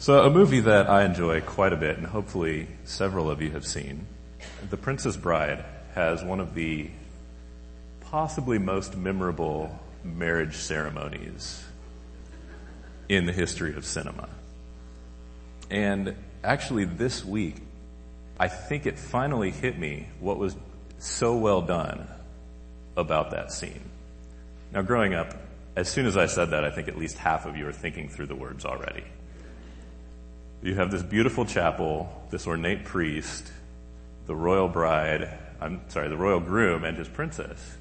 So a movie that I enjoy quite a bit and hopefully several of you have seen, The Princess Bride has one of the possibly most memorable marriage ceremonies in the history of cinema. And actually this week, I think it finally hit me what was so well done about that scene. Now growing up, as soon as I said that, I think at least half of you are thinking through the words already. You have this beautiful chapel, this ornate priest, the royal bride, I'm sorry, the royal groom and his princess.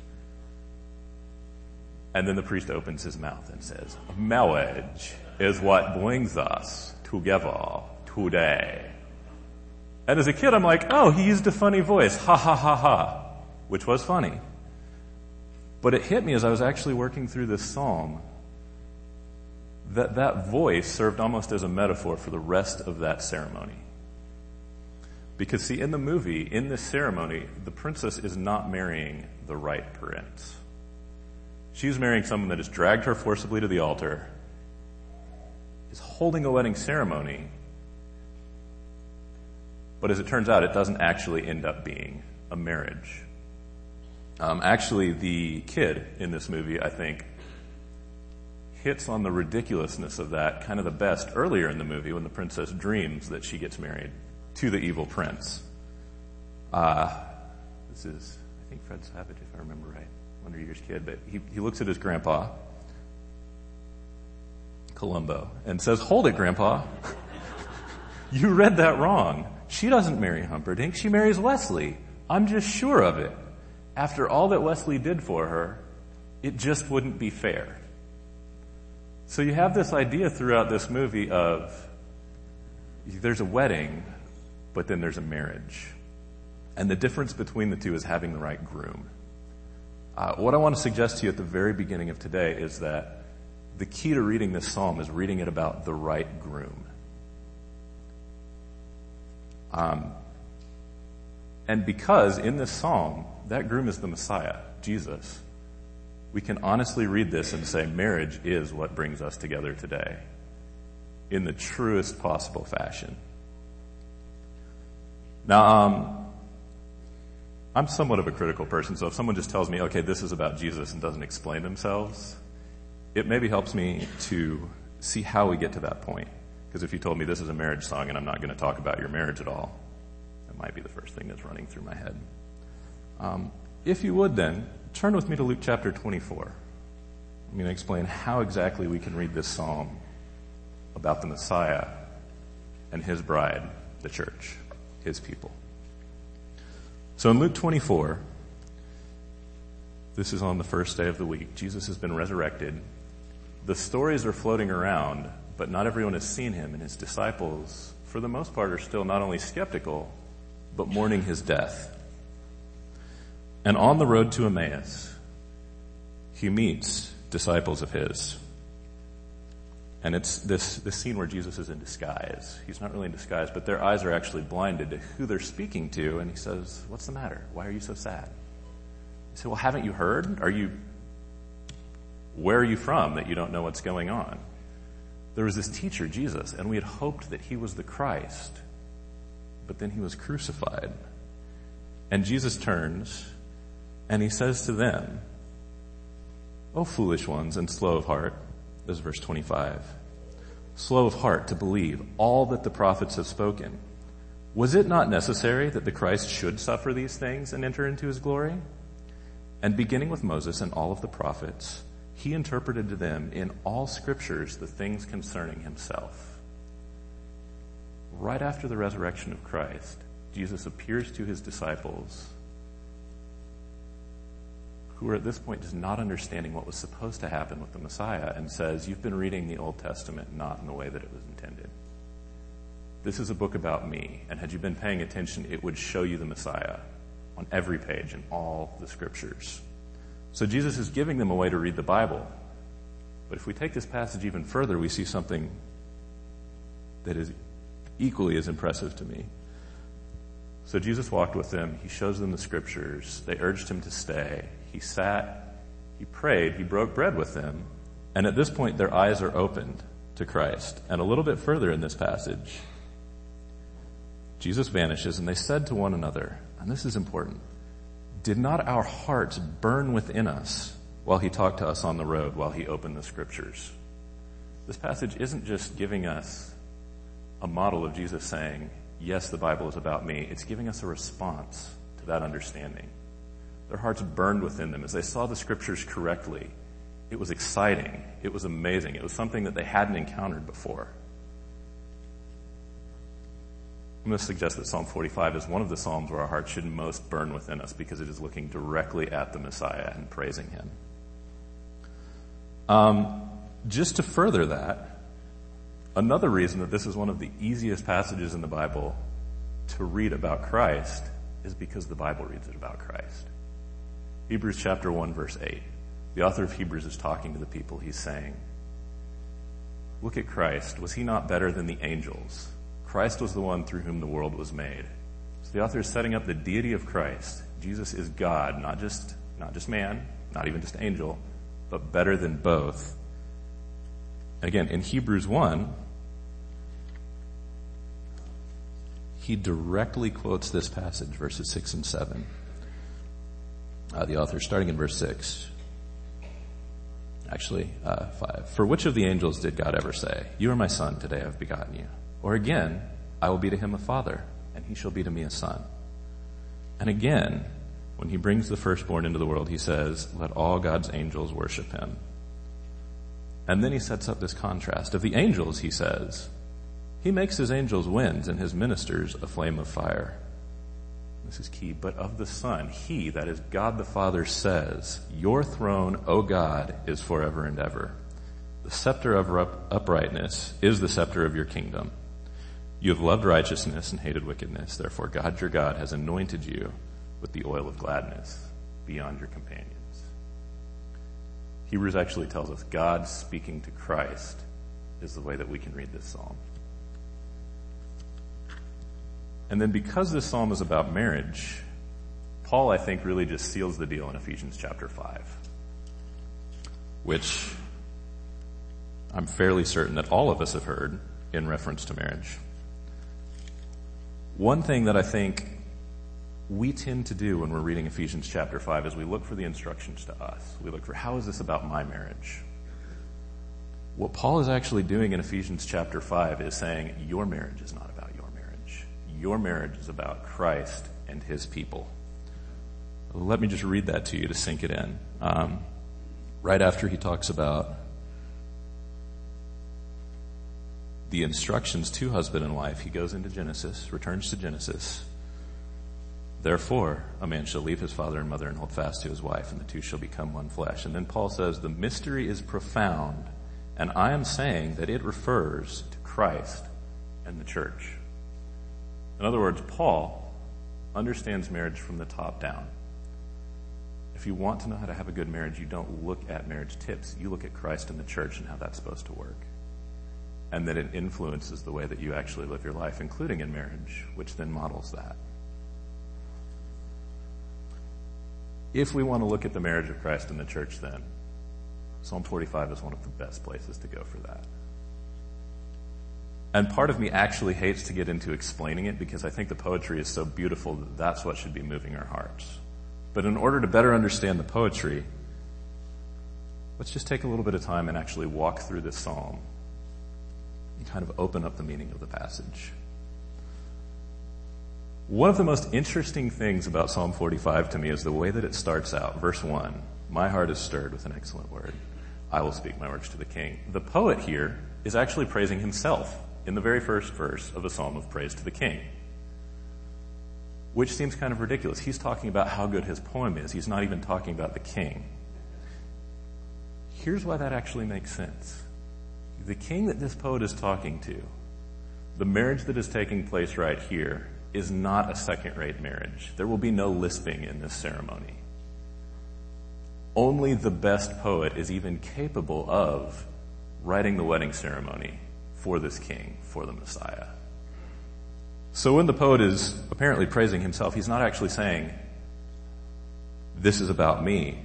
And then the priest opens his mouth and says, marriage is what brings us together today. And as a kid, I'm like, oh, he used a funny voice. Ha ha ha ha. Which was funny. But it hit me as I was actually working through this psalm that that voice served almost as a metaphor for the rest of that ceremony. Because see, in the movie, in this ceremony, the princess is not marrying the right prince. She's marrying someone that has dragged her forcibly to the altar, is holding a wedding ceremony, but as it turns out, it doesn't actually end up being a marriage. Um, actually, the kid in this movie, I think, hits on the ridiculousness of that kind of the best earlier in the movie when the princess dreams that she gets married to the evil prince. Uh, this is, I think Fred Savage, if I remember right, Wonder Years kid, but he, he looks at his grandpa, Columbo, and says, hold it, grandpa. you read that wrong. She doesn't marry Humperdinck, she marries Westley. I'm just sure of it after all that Westley did for her, it just wouldn't be fair. So you have this idea throughout this movie of there's a wedding, but then there's a marriage. And the difference between the two is having the right groom. Uh, what I want to suggest to you at the very beginning of today is that the key to reading this psalm is reading it about the right groom. Um, and because in this psalm, that groom is the Messiah, Jesus. We can honestly read this and say marriage is what brings us together today in the truest possible fashion. Now, um, I'm somewhat of a critical person, so if someone just tells me, okay, this is about Jesus and doesn't explain themselves, it maybe helps me to see how we get to that point. Because if you told me this is a marriage song and I'm not going to talk about your marriage at all, that might be the first thing that's running through my head. Um, if you would then, turn with me to Luke chapter 24. I'm going to explain how exactly we can read this psalm about the Messiah and his bride, the church, his people. So in Luke 24, this is on the first day of the week. Jesus has been resurrected. The stories are floating around, but not everyone has seen him, and his disciples, for the most part, are still not only skeptical, but mourning his death. And on the road to Emmaus, he meets disciples of his. And it's this, this scene where Jesus is in disguise. He's not really in disguise, but their eyes are actually blinded to who they're speaking to. And he says, what's the matter? Why are you so sad? He said, well, haven't you heard? Are you, where are you from that you don't know what's going on? There was this teacher, Jesus, and we had hoped that he was the Christ, but then he was crucified. And Jesus turns and he says to them, O foolish ones and slow of heart, this is verse 25, slow of heart to believe all that the prophets have spoken. Was it not necessary that the Christ should suffer these things and enter into his glory? And beginning with Moses and all of the prophets, he interpreted to them in all scriptures the things concerning himself. Right after the resurrection of Christ, Jesus appears to his disciples who are at this point just not understanding what was supposed to happen with the Messiah and says, you've been reading the Old Testament not in the way that it was intended. This is a book about me, and had you been paying attention, it would show you the Messiah on every page in all the scriptures. So Jesus is giving them a way to read the Bible. But if we take this passage even further, we see something that is equally as impressive to me. So Jesus walked with them. He shows them the scriptures. They urged him to stay. He sat, he prayed, he broke bread with them, and at this point their eyes are opened to Christ. And a little bit further in this passage, Jesus vanishes and they said to one another, and this is important, did not our hearts burn within us while he talked to us on the road, while he opened the scriptures? This passage isn't just giving us a model of Jesus saying, yes, the Bible is about me. It's giving us a response to that understanding. Their hearts burned within them as they saw the scriptures correctly. It was exciting. It was amazing. It was something that they hadn't encountered before. I'm going to suggest that Psalm 45 is one of the Psalms where our hearts should most burn within us because it is looking directly at the Messiah and praising Him. Um, just to further that, another reason that this is one of the easiest passages in the Bible to read about Christ is because the Bible reads it about Christ. Hebrews chapter 1 verse 8. The author of Hebrews is talking to the people. He's saying, look at Christ. Was he not better than the angels? Christ was the one through whom the world was made. So the author is setting up the deity of Christ. Jesus is God, not just, not just man, not even just angel, but better than both. Again, in Hebrews 1, he directly quotes this passage, verses 6 and 7. Uh, the author, starting in verse 6. Actually, uh, 5. For which of the angels did God ever say, You are my son, today I have begotten you? Or again, I will be to him a father, and he shall be to me a son. And again, when he brings the firstborn into the world, he says, Let all God's angels worship him. And then he sets up this contrast. Of the angels, he says, He makes his angels winds and his ministers a flame of fire. This is key. But of the Son, He, that is God the Father, says, Your throne, O God, is forever and ever. The scepter of uprightness is the scepter of your kingdom. You have loved righteousness and hated wickedness. Therefore, God your God has anointed you with the oil of gladness beyond your companions. Hebrews actually tells us God speaking to Christ is the way that we can read this psalm. And then because this psalm is about marriage, Paul, I think, really just seals the deal in Ephesians chapter 5, which I'm fairly certain that all of us have heard in reference to marriage. One thing that I think we tend to do when we're reading Ephesians chapter 5 is we look for the instructions to us. We look for how is this about my marriage? What Paul is actually doing in Ephesians chapter 5 is saying your marriage is not about your marriage. Is about Christ and his people. Let me just read that to you to sink it in. Um, right after he talks about the instructions to husband and wife, he goes into Genesis, returns to Genesis. Therefore, a man shall leave his father and mother and hold fast to his wife, and the two shall become one flesh. And then Paul says, the mystery is profound, and I am saying that it refers to Christ and the church. In other words, Paul understands marriage from the top down. If you want to know how to have a good marriage, you don't look at marriage tips. You look at Christ and the church and how that's supposed to work and that it influences the way that you actually live your life, including in marriage, which then models that. If we want to look at the marriage of Christ and the church then, Psalm 45 is one of the best places to go for that. And part of me actually hates to get into explaining it because I think the poetry is so beautiful that that's what should be moving our hearts. But in order to better understand the poetry, let's just take a little bit of time and actually walk through this psalm and kind of open up the meaning of the passage. One of the most interesting things about Psalm 45 to me is the way that it starts out. Verse 1 My heart is stirred with an excellent word. I will speak my words to the king. The poet here is actually praising himself in the very first verse of a psalm of praise to the king. Which seems kind of ridiculous. He's talking about how good his poem is. He's not even talking about the king. Here's why that actually makes sense the king that this poet is talking to, the marriage that is taking place right here, is not a second rate marriage. There will be no lisping in this ceremony. Only the best poet is even capable of writing the wedding ceremony for this king, for the Messiah. So when the poet is apparently praising himself, he's not actually saying, this is about me.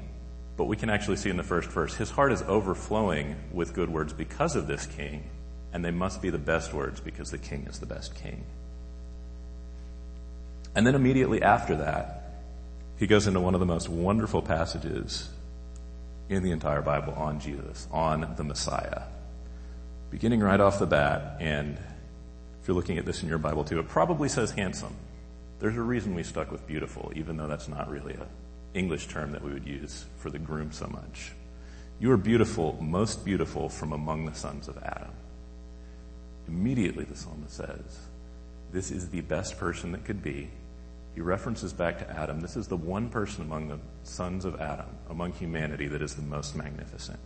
But we can actually see in the first verse, his heart is overflowing with good words because of this king, and they must be the best words because the king is the best king. And then immediately after that, he goes into one of the most wonderful passages in the entire Bible on Jesus, on the Messiah. Beginning right off the bat, and if you're looking at this in your Bible too, it probably says handsome. There's a reason we stuck with beautiful, even though that's not really an English term that we would use for the groom so much. You are beautiful, most beautiful from among the sons of Adam. Immediately the psalmist says, this is the best person that could be. He references back to Adam. This is the one person among the sons of Adam, among humanity, that is the most magnificent.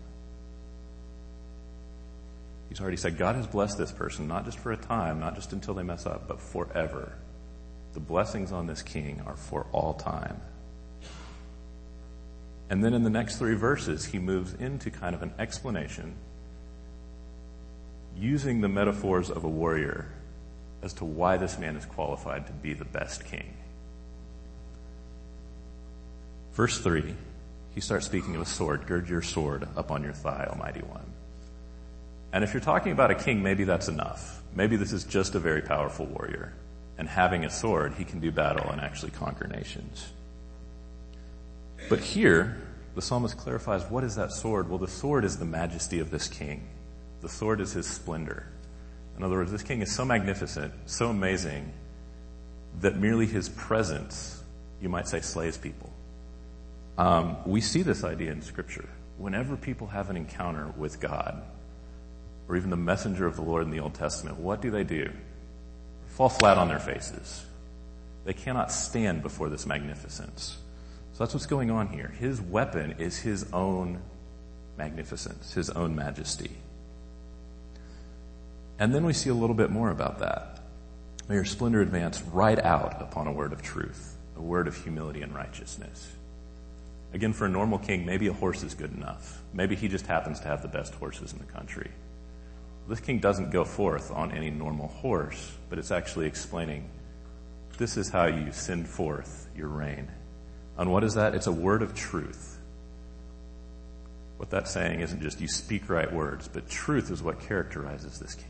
He's already said God has blessed this person, not just for a time, not just until they mess up, but forever. The blessings on this king are for all time. And then in the next three verses, he moves into kind of an explanation using the metaphors of a warrior as to why this man is qualified to be the best king. Verse 3, he starts speaking of a sword. Gird your sword up on your thigh, Almighty One. And if you're talking about a king, maybe that's enough. Maybe this is just a very powerful warrior. And having a sword, he can do battle and actually conquer nations. But here, the psalmist clarifies what is that sword? Well, the sword is the majesty of this king. The sword is his splendor. In other words, this king is so magnificent, so amazing, that merely his presence, you might say, slays people. Um, we see this idea in scripture. Whenever people have an encounter with God, or even the messenger of the Lord in the Old Testament, what do they do? They Fall flat on their faces. They cannot stand before this magnificence. So that's what's going on here. His weapon is his own magnificence, his own majesty. And then we see a little bit more about that. May your splendor advance right out upon a word of truth, a word of humility and righteousness. Again, for a normal king, maybe a horse is good enough. Maybe he just happens to have the best horses in the country. This king doesn't go forth on any normal horse, but it's actually explaining this is how you send forth your reign. And what is that? It's a word of truth. What that's saying isn't just you speak right words, but truth is what characterizes this king.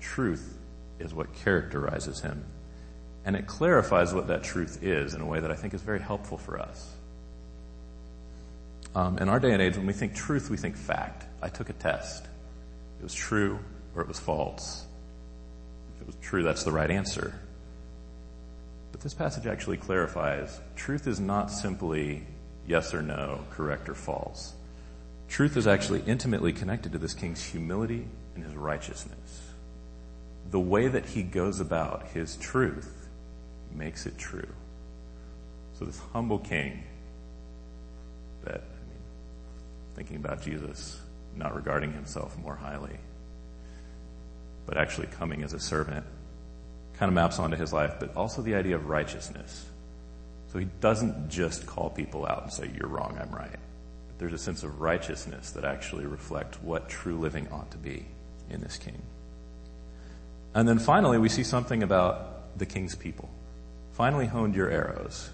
Truth is what characterizes him. And it clarifies what that truth is in a way that I think is very helpful for us. Um, in our day and age, when we think truth, we think fact. I took a test. It was true or it was false. If it was true, that's the right answer. But this passage actually clarifies truth is not simply yes or no, correct or false. Truth is actually intimately connected to this king's humility and his righteousness. The way that he goes about his truth makes it true. So this humble king that, I mean, thinking about Jesus, not regarding himself more highly, but actually coming as a servant, kind of maps onto his life, but also the idea of righteousness. So he doesn't just call people out and say, you're wrong, I'm right. But there's a sense of righteousness that actually reflects what true living ought to be in this king. And then finally, we see something about the king's people. Finally honed your arrows.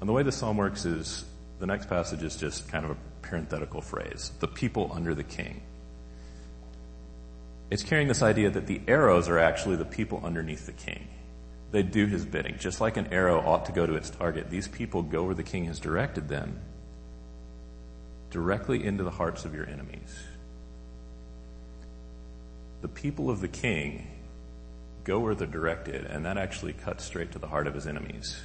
And the way the psalm works is the next passage is just kind of a parenthetical phrase. The people under the king. It's carrying this idea that the arrows are actually the people underneath the king. They do his bidding. Just like an arrow ought to go to its target, these people go where the king has directed them, directly into the hearts of your enemies. The people of the king go where they're directed, and that actually cuts straight to the heart of his enemies.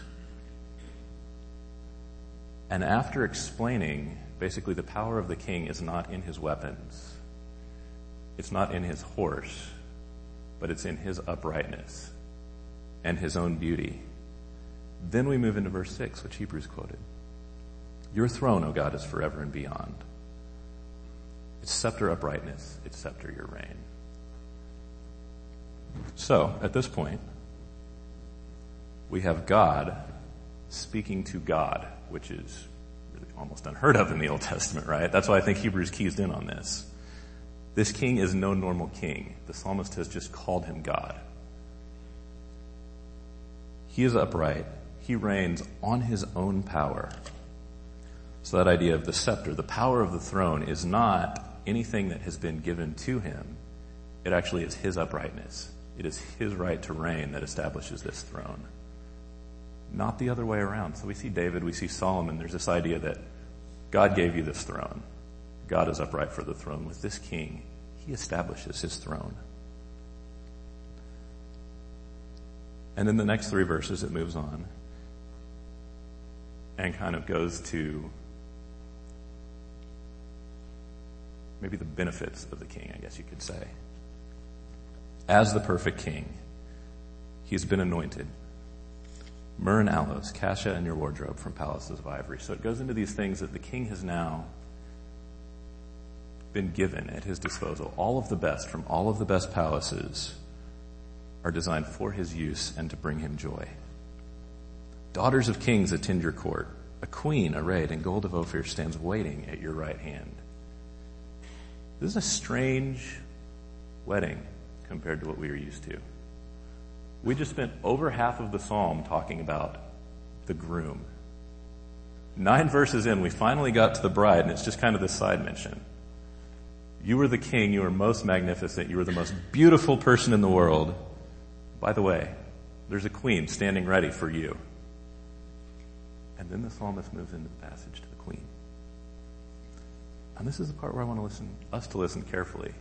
And after explaining basically the power of the king is not in his weapons, it's not in his horse, but it's in his uprightness and his own beauty. Then we move into verse 6, which Hebrews quoted. Your throne, O God, is forever and beyond. It's scepter uprightness, it's scepter your reign. So, at this point, we have God speaking to God, which is almost unheard of in the Old Testament, right? That's why I think Hebrews keys in on this. This king is no normal king. The psalmist has just called him God. He is upright. He reigns on his own power. So that idea of the scepter, the power of the throne is not anything that has been given to him. It actually is his uprightness. It is his right to reign that establishes this throne. Not the other way around. So we see David, we see Solomon. There's this idea that God gave you this throne. God is upright for the throne. With this king, he establishes his throne. And in the next three verses, it moves on and kind of goes to maybe the benefits of the king, I guess you could say. As the perfect king, he's been anointed. Myrrh and aloes, cassia in your wardrobe from palaces of ivory. So it goes into these things that the king has now been given at his disposal. All of the best from all of the best palaces are designed for his use and to bring him joy. Daughters of kings attend your court. A queen arrayed in gold of Ophir stands waiting at your right hand. This is a strange wedding compared to what we are used to. We just spent over half of the psalm talking about the groom. Nine verses in, we finally got to the bride, and it's just kind of this side mention. You were the king, you were most magnificent, you were the most beautiful person in the world. By the way, there's a queen standing ready for you. And then the psalmist moves into the passage to the queen. And this is the part where I want to listen, us to listen carefully.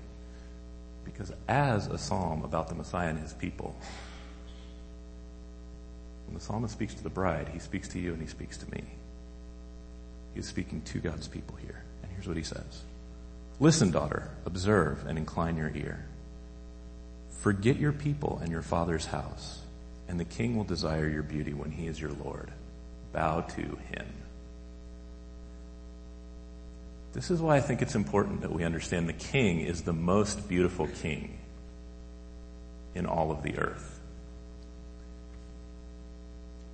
Because as a psalm about the Messiah and his people, when the psalmist speaks to the bride, he speaks to you and he speaks to me. He is speaking to God's people here. And here's what he says. Listen, daughter, observe and incline your ear. Forget your people and your father's house, and the king will desire your beauty when he is your Lord. Bow to him. This is why I think it's important that we understand the king is the most beautiful king in all of the earth.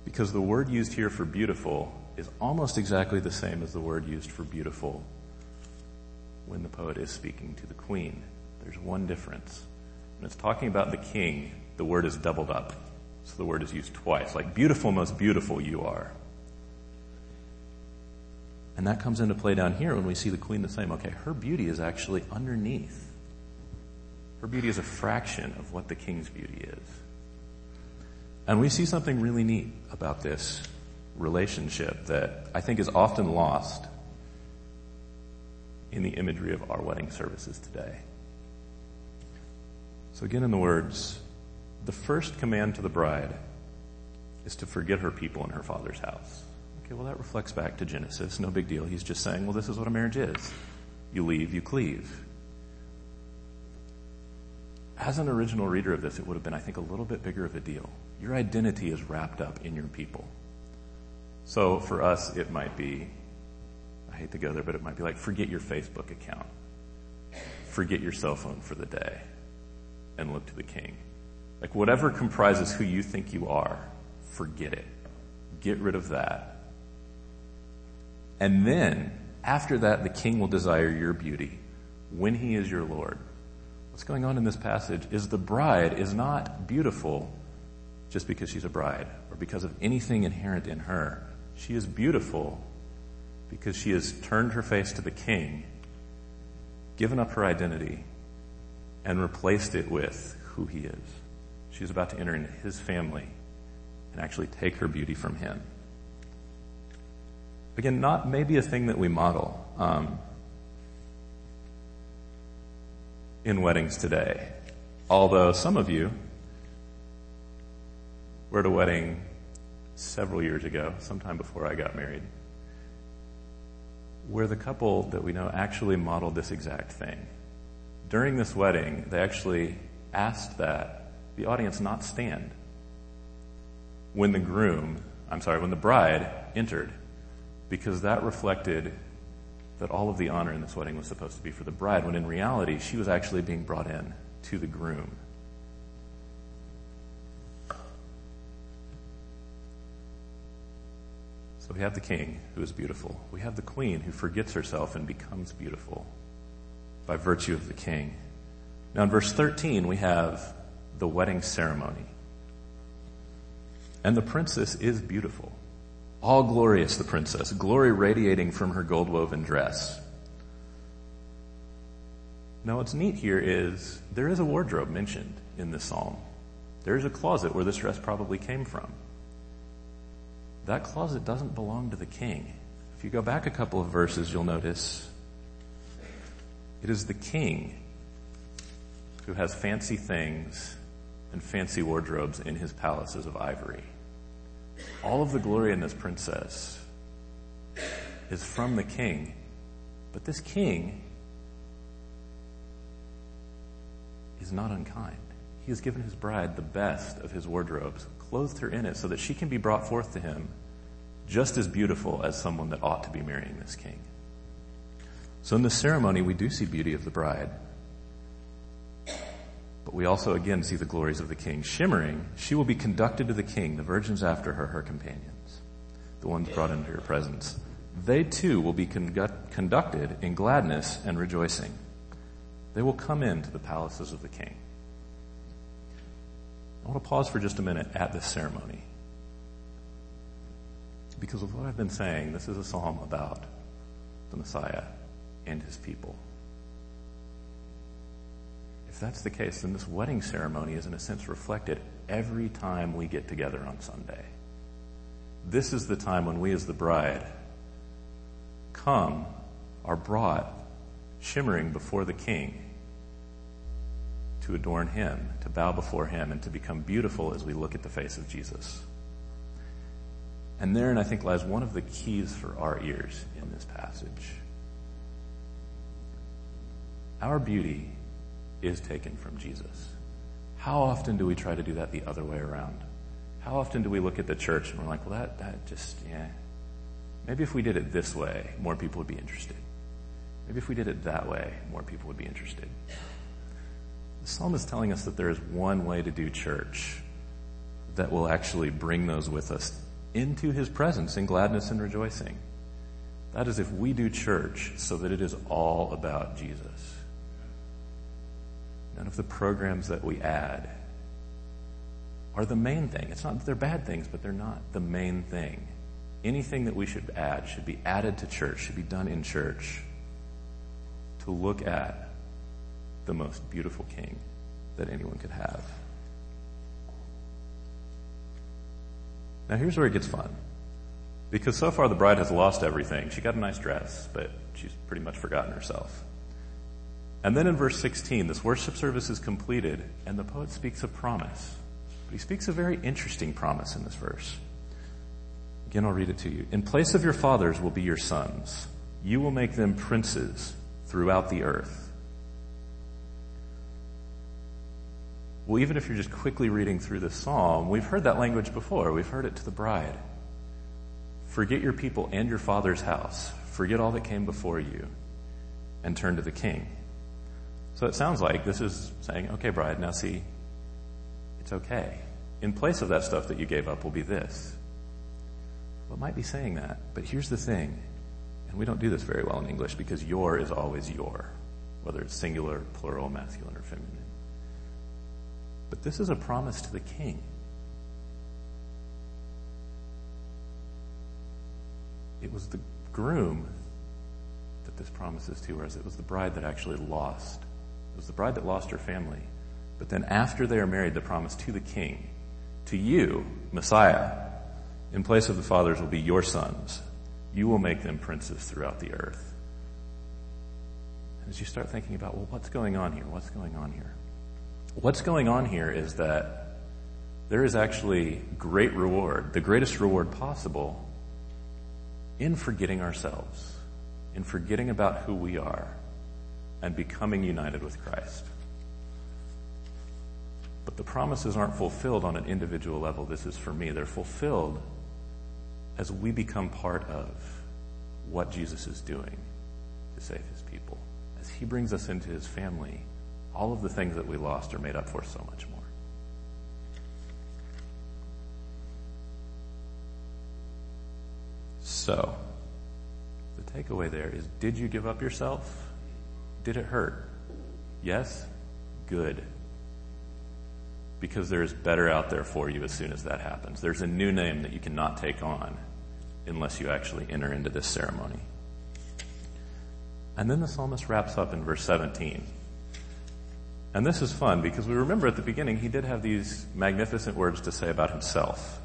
Because the word used here for beautiful is almost exactly the same as the word used for beautiful when the poet is speaking to the queen. There's one difference. When it's talking about the king, the word is doubled up. So the word is used twice, like beautiful, most beautiful you are. And that comes into play down here when we see the queen the same. Okay, her beauty is actually underneath. Her beauty is a fraction of what the king's beauty is. And we see something really neat about this relationship that I think is often lost in the imagery of our wedding services today. So again in the words, the first command to the bride is to forget her people and her father's house. Okay, well that reflects back to Genesis. No big deal. He's just saying, well this is what a marriage is. You leave, you cleave. As an original reader of this, it would have been, I think, a little bit bigger of a deal. Your identity is wrapped up in your people. So for us, it might be, I hate to go there, but it might be like, forget your Facebook account. Forget your cell phone for the day and look to the king. Like whatever comprises who you think you are, forget it. Get rid of that. And then, after that, the king will desire your beauty when he is your Lord. What's going on in this passage is the bride is not beautiful just because she's a bride or because of anything inherent in her. She is beautiful because she has turned her face to the king, given up her identity, and replaced it with who he is. She's about to enter into his family and actually take her beauty from him. Again, not maybe a thing that we model um, in weddings today. Although some of you were at a wedding several years ago, sometime before I got married, where the couple that we know actually modeled this exact thing. During this wedding, they actually asked that the audience not stand when the groom, I'm sorry, when the bride entered, because that reflected that all of the honor in this wedding was supposed to be for the bride, when in reality, she was actually being brought in to the groom. So we have the king who is beautiful. We have the queen who forgets herself and becomes beautiful by virtue of the king. Now in verse 13, we have the wedding ceremony. And the princess is beautiful. All glorious, the princess, glory radiating from her gold woven dress. Now what's neat here is there is a wardrobe mentioned in this psalm. There is a closet where this dress probably came from. That closet doesn't belong to the king. If you go back a couple of verses, you'll notice it is the king who has fancy things and fancy wardrobes in his palaces of ivory. All of the glory in this princess is from the king, but this king is not unkind. He has given his bride the best of his wardrobes, clothed her in it so that she can be brought forth to him just as beautiful as someone that ought to be marrying this king. So in the ceremony, we do see beauty of the bride. But we also again see the glories of the king. Shimmering, she will be conducted to the king, the virgins after her, her companions, the ones brought into her presence. They too will be conducted in gladness and rejoicing. They will come into the palaces of the king. I want to pause for just a minute at this ceremony. Because of what I've been saying, this is a psalm about the Messiah and his people. That's the case, then this wedding ceremony is in a sense reflected every time we get together on Sunday. This is the time when we as the bride come, are brought shimmering before the king to adorn him, to bow before him, and to become beautiful as we look at the face of Jesus. And therein, I think, lies one of the keys for our ears in this passage. Our beauty is taken from Jesus. How often do we try to do that the other way around? How often do we look at the church and we're like, well, that, that just, yeah. Maybe if we did it this way, more people would be interested. Maybe if we did it that way, more people would be interested. The psalm is telling us that there is one way to do church that will actually bring those with us into his presence in gladness and rejoicing. That is if we do church so that it is all about Jesus. None of the programs that we add are the main thing. It's not that they're bad things, but they're not the main thing. Anything that we should add should be added to church, should be done in church to look at the most beautiful king that anyone could have. Now here's where it gets fun. Because so far the bride has lost everything. She got a nice dress, but she's pretty much forgotten herself. And then in verse 16, this worship service is completed and the poet speaks of promise. But he speaks a very interesting promise in this verse. Again, I'll read it to you. In place of your fathers will be your sons. You will make them princes throughout the earth. Well, even if you're just quickly reading through the psalm, we've heard that language before. We've heard it to the bride. Forget your people and your father's house. Forget all that came before you and turn to the king. So it sounds like this is saying, okay, bride, now see, it's okay. In place of that stuff that you gave up will be this. Well, it might be saying that, but here's the thing, and we don't do this very well in English because your is always your, whether it's singular, plural, masculine, or feminine. But this is a promise to the king. It was the groom that this promise is to, whereas it was the bride that actually lost. It was the bride that lost her family. But then after they are married, the promise to the king, to you, Messiah, in place of the fathers will be your sons. You will make them princes throughout the earth. As you start thinking about, well, what's going on here? What's going on here? What's going on here is that there is actually great reward, the greatest reward possible in forgetting ourselves, in forgetting about who we are and becoming united with Christ. But the promises aren't fulfilled on an individual level. This is for me. They're fulfilled as we become part of what Jesus is doing to save his people. As he brings us into his family, all of the things that we lost are made up for so much more. So, the takeaway there is did you give up yourself? Did it hurt? Yes? Good. Because there is better out there for you as soon as that happens. There's a new name that you cannot take on unless you actually enter into this ceremony. And then the psalmist wraps up in verse 17 And this is fun because we remember at the beginning he did have these magnificent words to say about himself.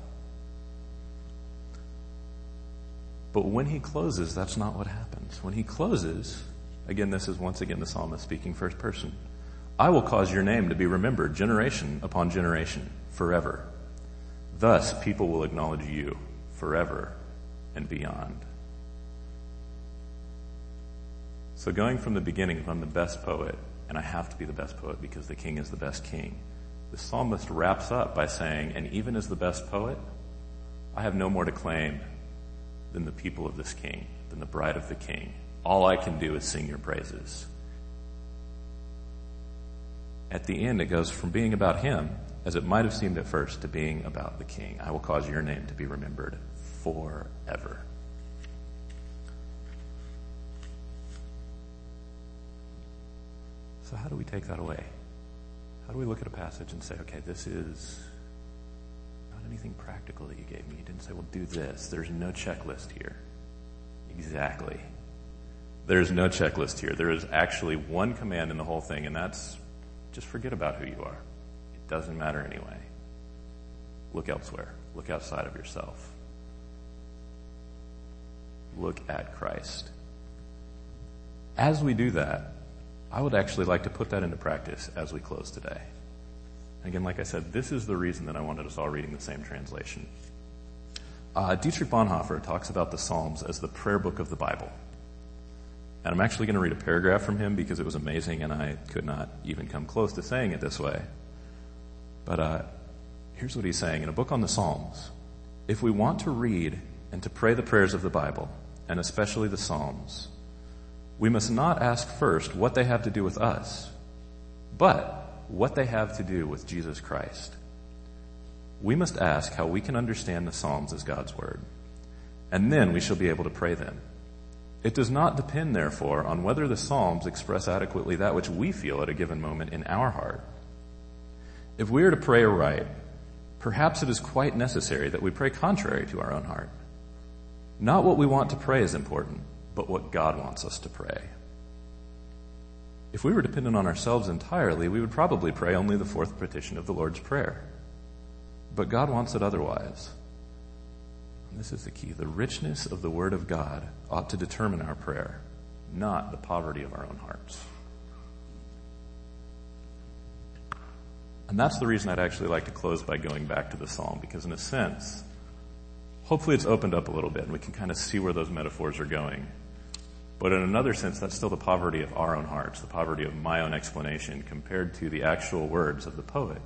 But when he closes, that's not what happens. When he closes, again, this is once again the psalmist speaking first person. I will cause your name to be remembered generation upon generation forever. Thus people will acknowledge you forever and beyond. So going from the beginning, if I'm the best poet, and I have to be the best poet because the king is the best king, the psalmist wraps up by saying, and even as the best poet, I have no more to claim than the people of this king, than the bride of the king. All I can do is sing your praises. At the end, it goes from being about him, as it might have seemed at first, to being about the king. I will cause your name to be remembered forever. So how do we take that away? How do we look at a passage and say, okay, this is not anything practical that you gave me. You didn't say, well, do this. There's no checklist here. Exactly. There's no checklist here. There is actually one command in the whole thing, and that's just forget about who you are. It doesn't matter anyway. Look elsewhere. Look outside of yourself. Look at Christ. As we do that, I would actually like to put that into practice as we close today. Again, like I said, this is the reason that I wanted us all reading the same translation. Uh, Dietrich Bonhoeffer talks about the Psalms as the prayer book of the Bible. And I'm actually going to read a paragraph from him because it was amazing and I could not even come close to saying it this way. But uh, here's what he's saying in a book on the Psalms. If we want to read and to pray the prayers of the Bible, and especially the Psalms, we must not ask first what they have to do with us, but what they have to do with Jesus Christ. We must ask how we can understand the Psalms as God's Word, and then we shall be able to pray them. It does not depend, therefore, on whether the Psalms express adequately that which we feel at a given moment in our heart. If we are to pray aright, perhaps it is quite necessary that we pray contrary to our own heart. Not what we want to pray is important, but what God wants us to pray. If we were dependent on ourselves entirely, we would probably pray only the fourth petition of the Lord's Prayer. But God wants it otherwise. This is the key. The richness of the Word of God ought to determine our prayer, not the poverty of our own hearts. And that's the reason I'd actually like to close by going back to the Psalm, because in a sense, hopefully it's opened up a little bit and we can kind of see where those metaphors are going. But in another sense, that's still the poverty of our own hearts, the poverty of my own explanation compared to the actual words of the poet,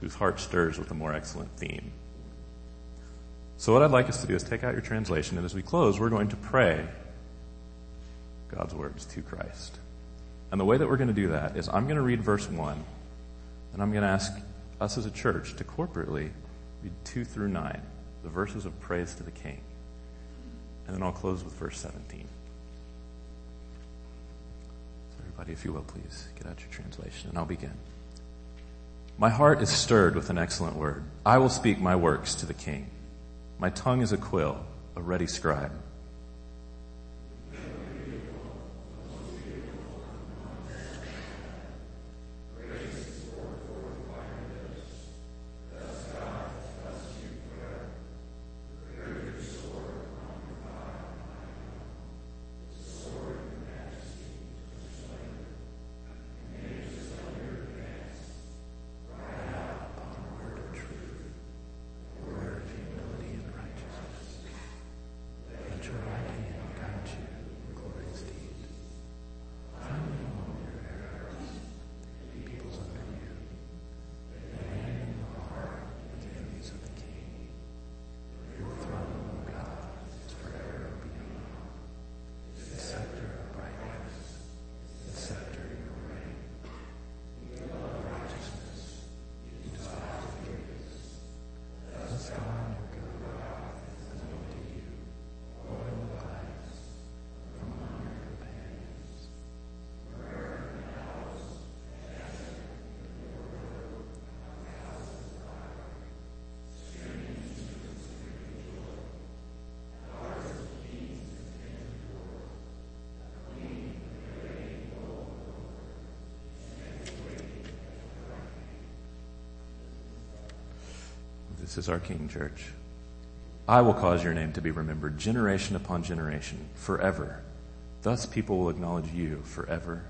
whose heart stirs with a more excellent theme. So what I'd like us to do is take out your translation, and as we close, we're going to pray God's words to Christ. And the way that we're going to do that is I'm going to read verse 1, and I'm going to ask us as a church to corporately read 2 through 9, the verses of praise to the King. And then I'll close with verse 17. So everybody, if you will, please get out your translation and I'll begin. My heart is stirred with an excellent word. I will speak my works to the king. My tongue is a quill, a ready scribe. Jesus is our King, church. I will cause your name to be remembered generation upon generation, forever. Thus people will acknowledge you forever